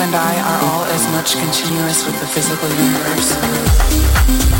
and I are all as much continuous with the physical universe.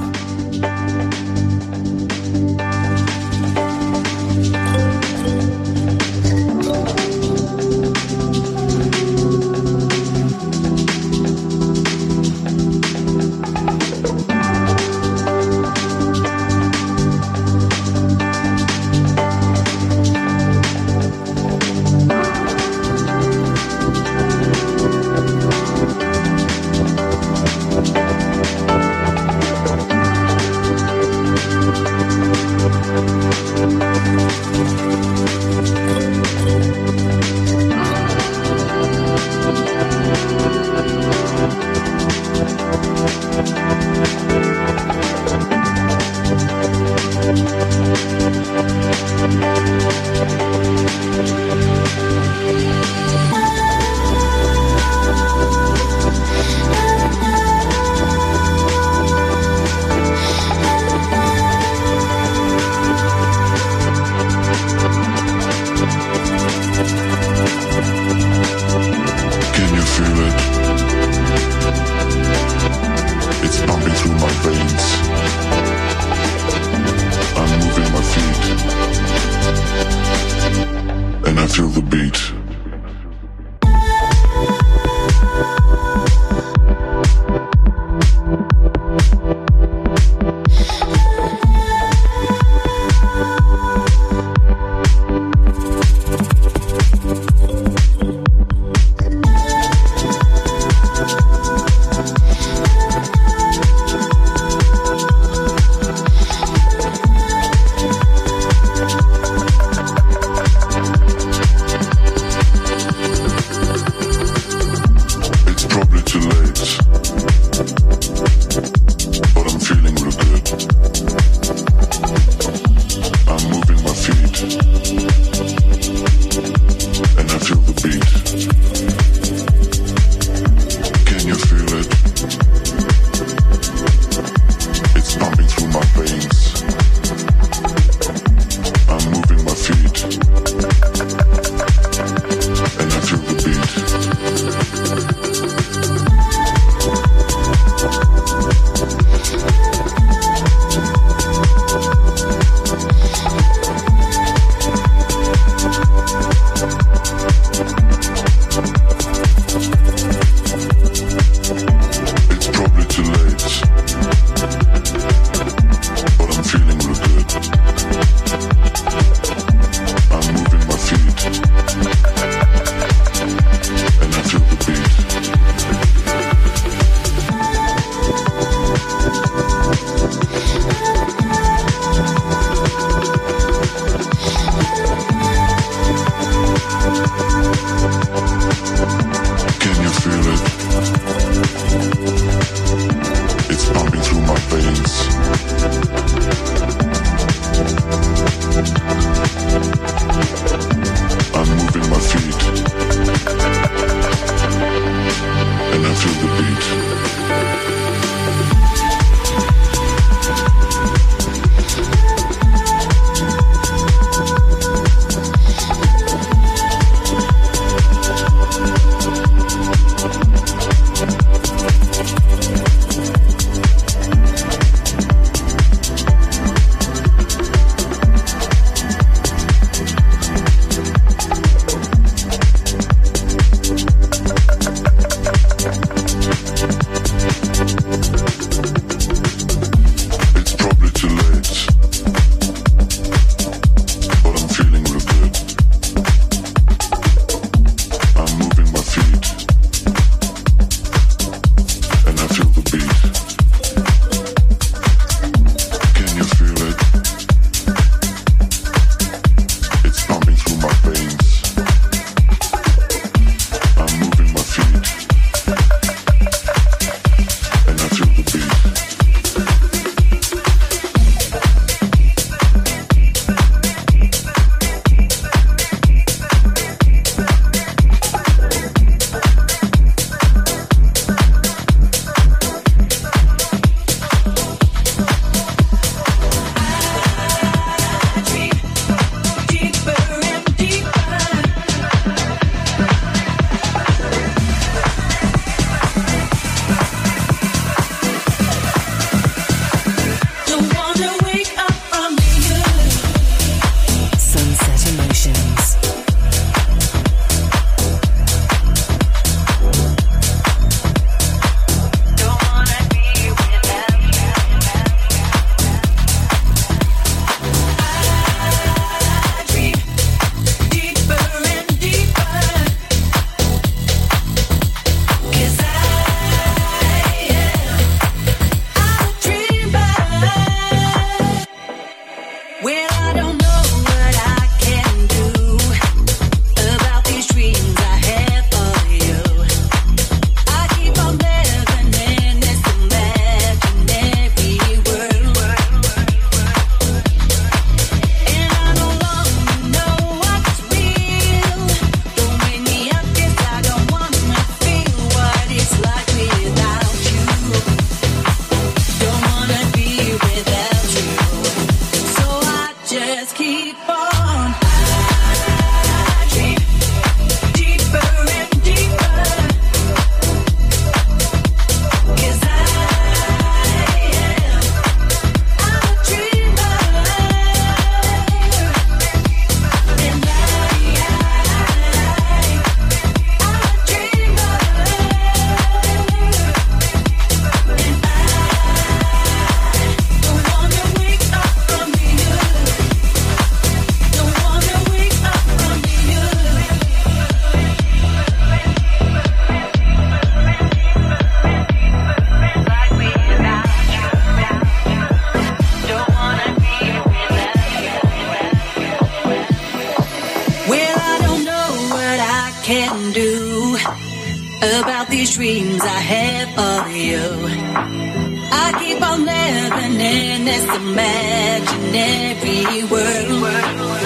You. I keep on living in this imaginary world.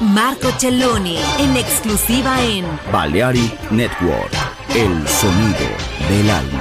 Marco Celloni en exclusiva en Baleari Network, el sonido del alma.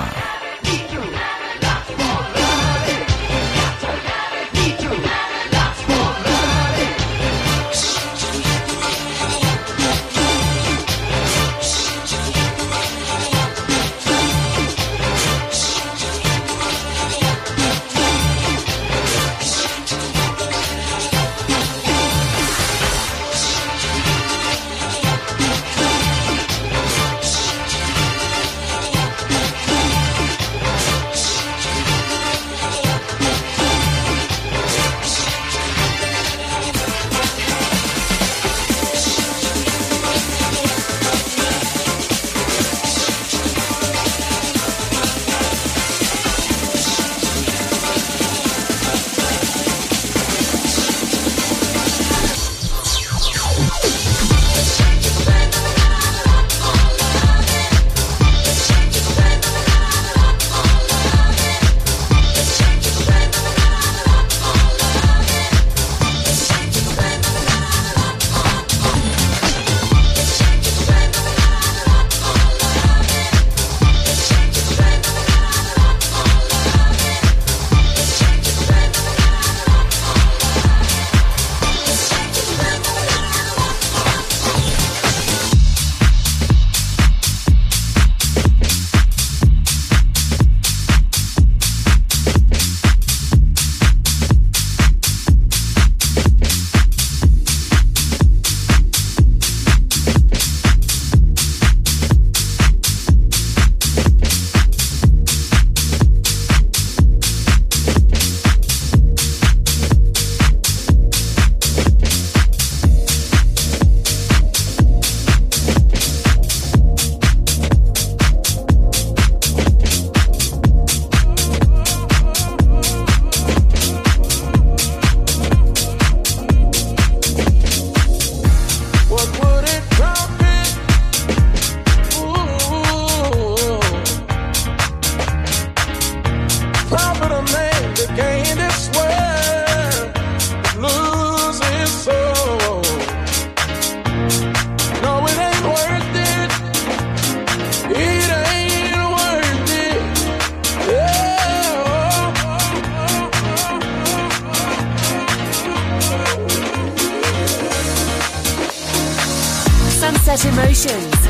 Set emotions.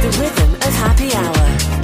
The rhythm of happy hour.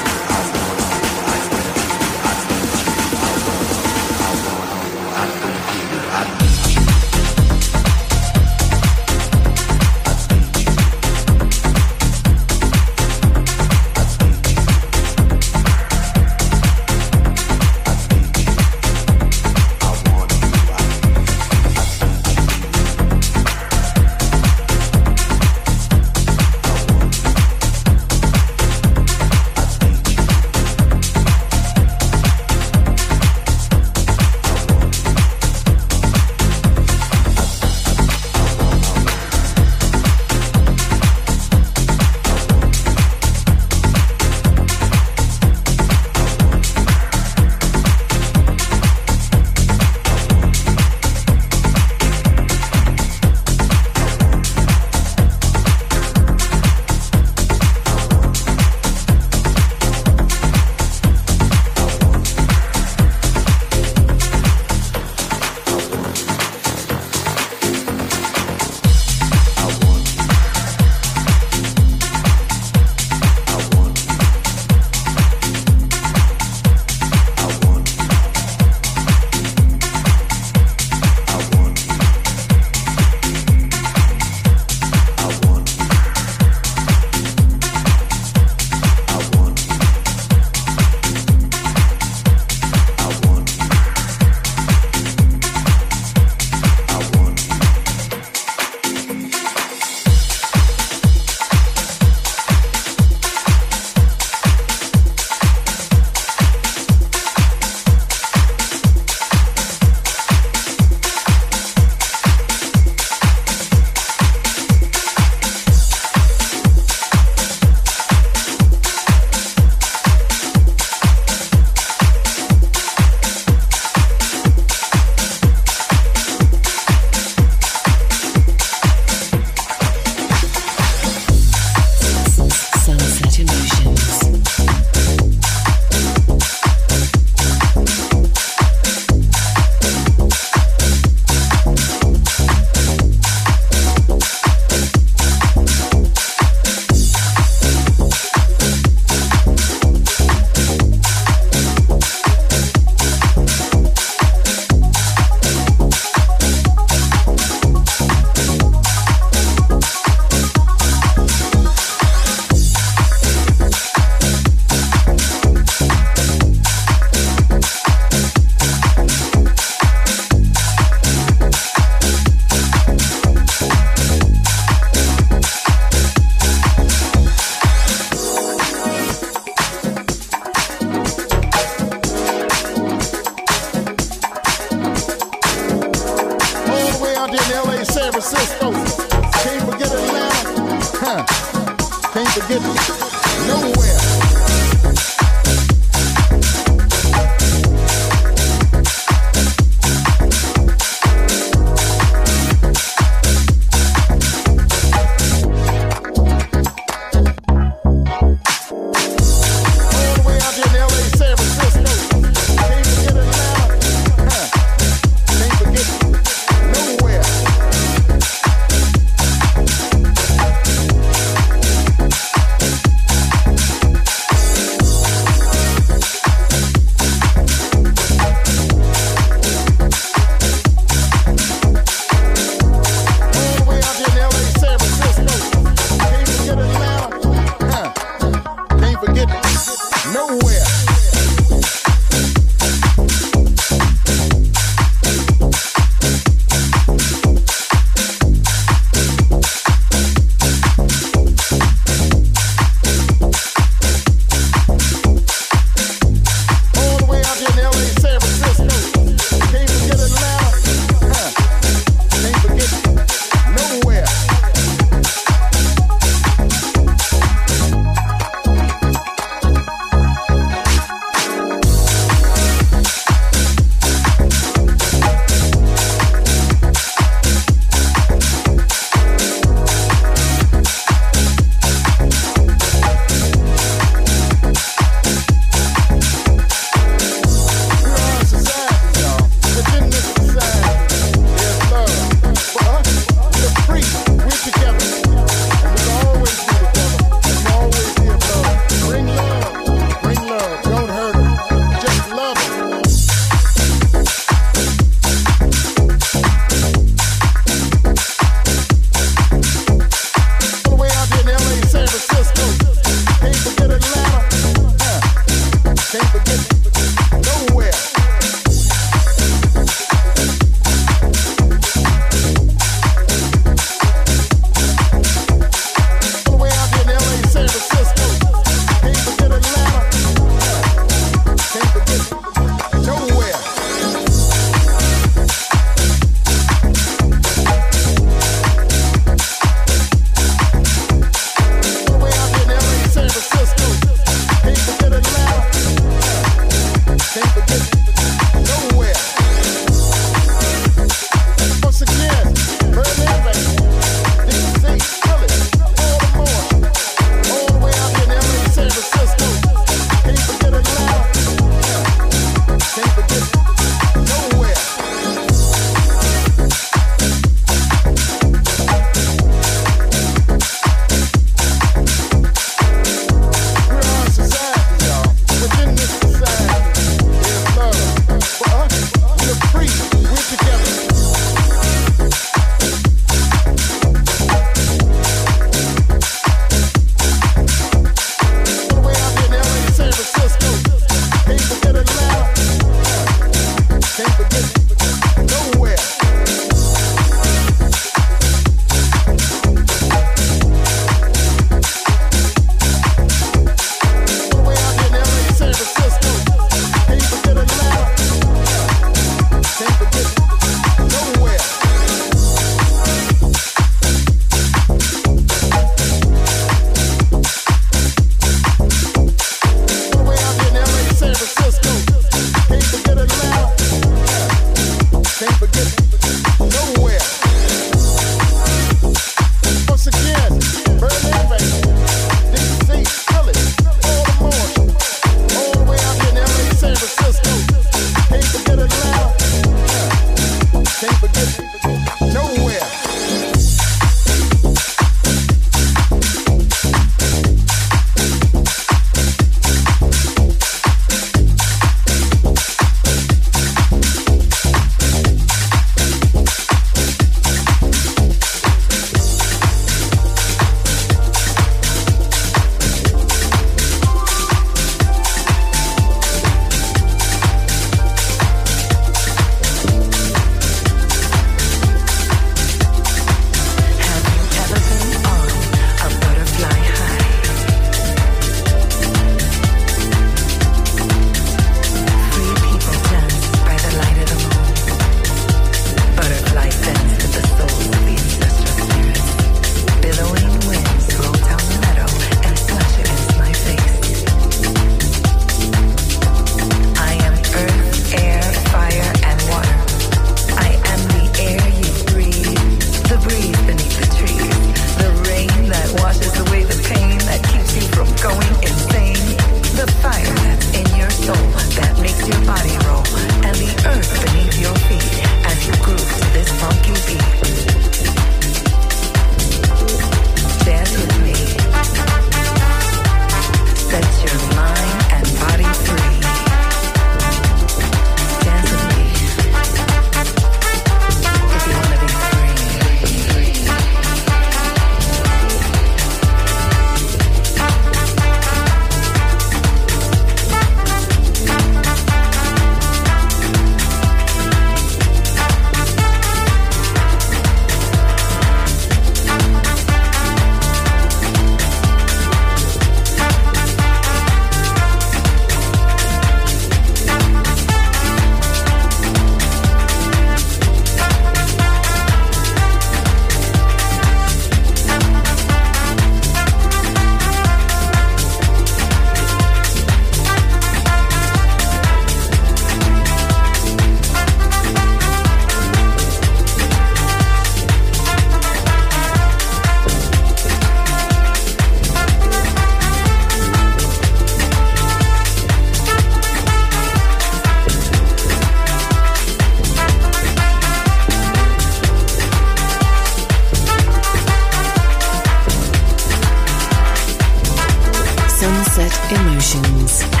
Emotions.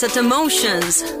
This is Sunset Emotions.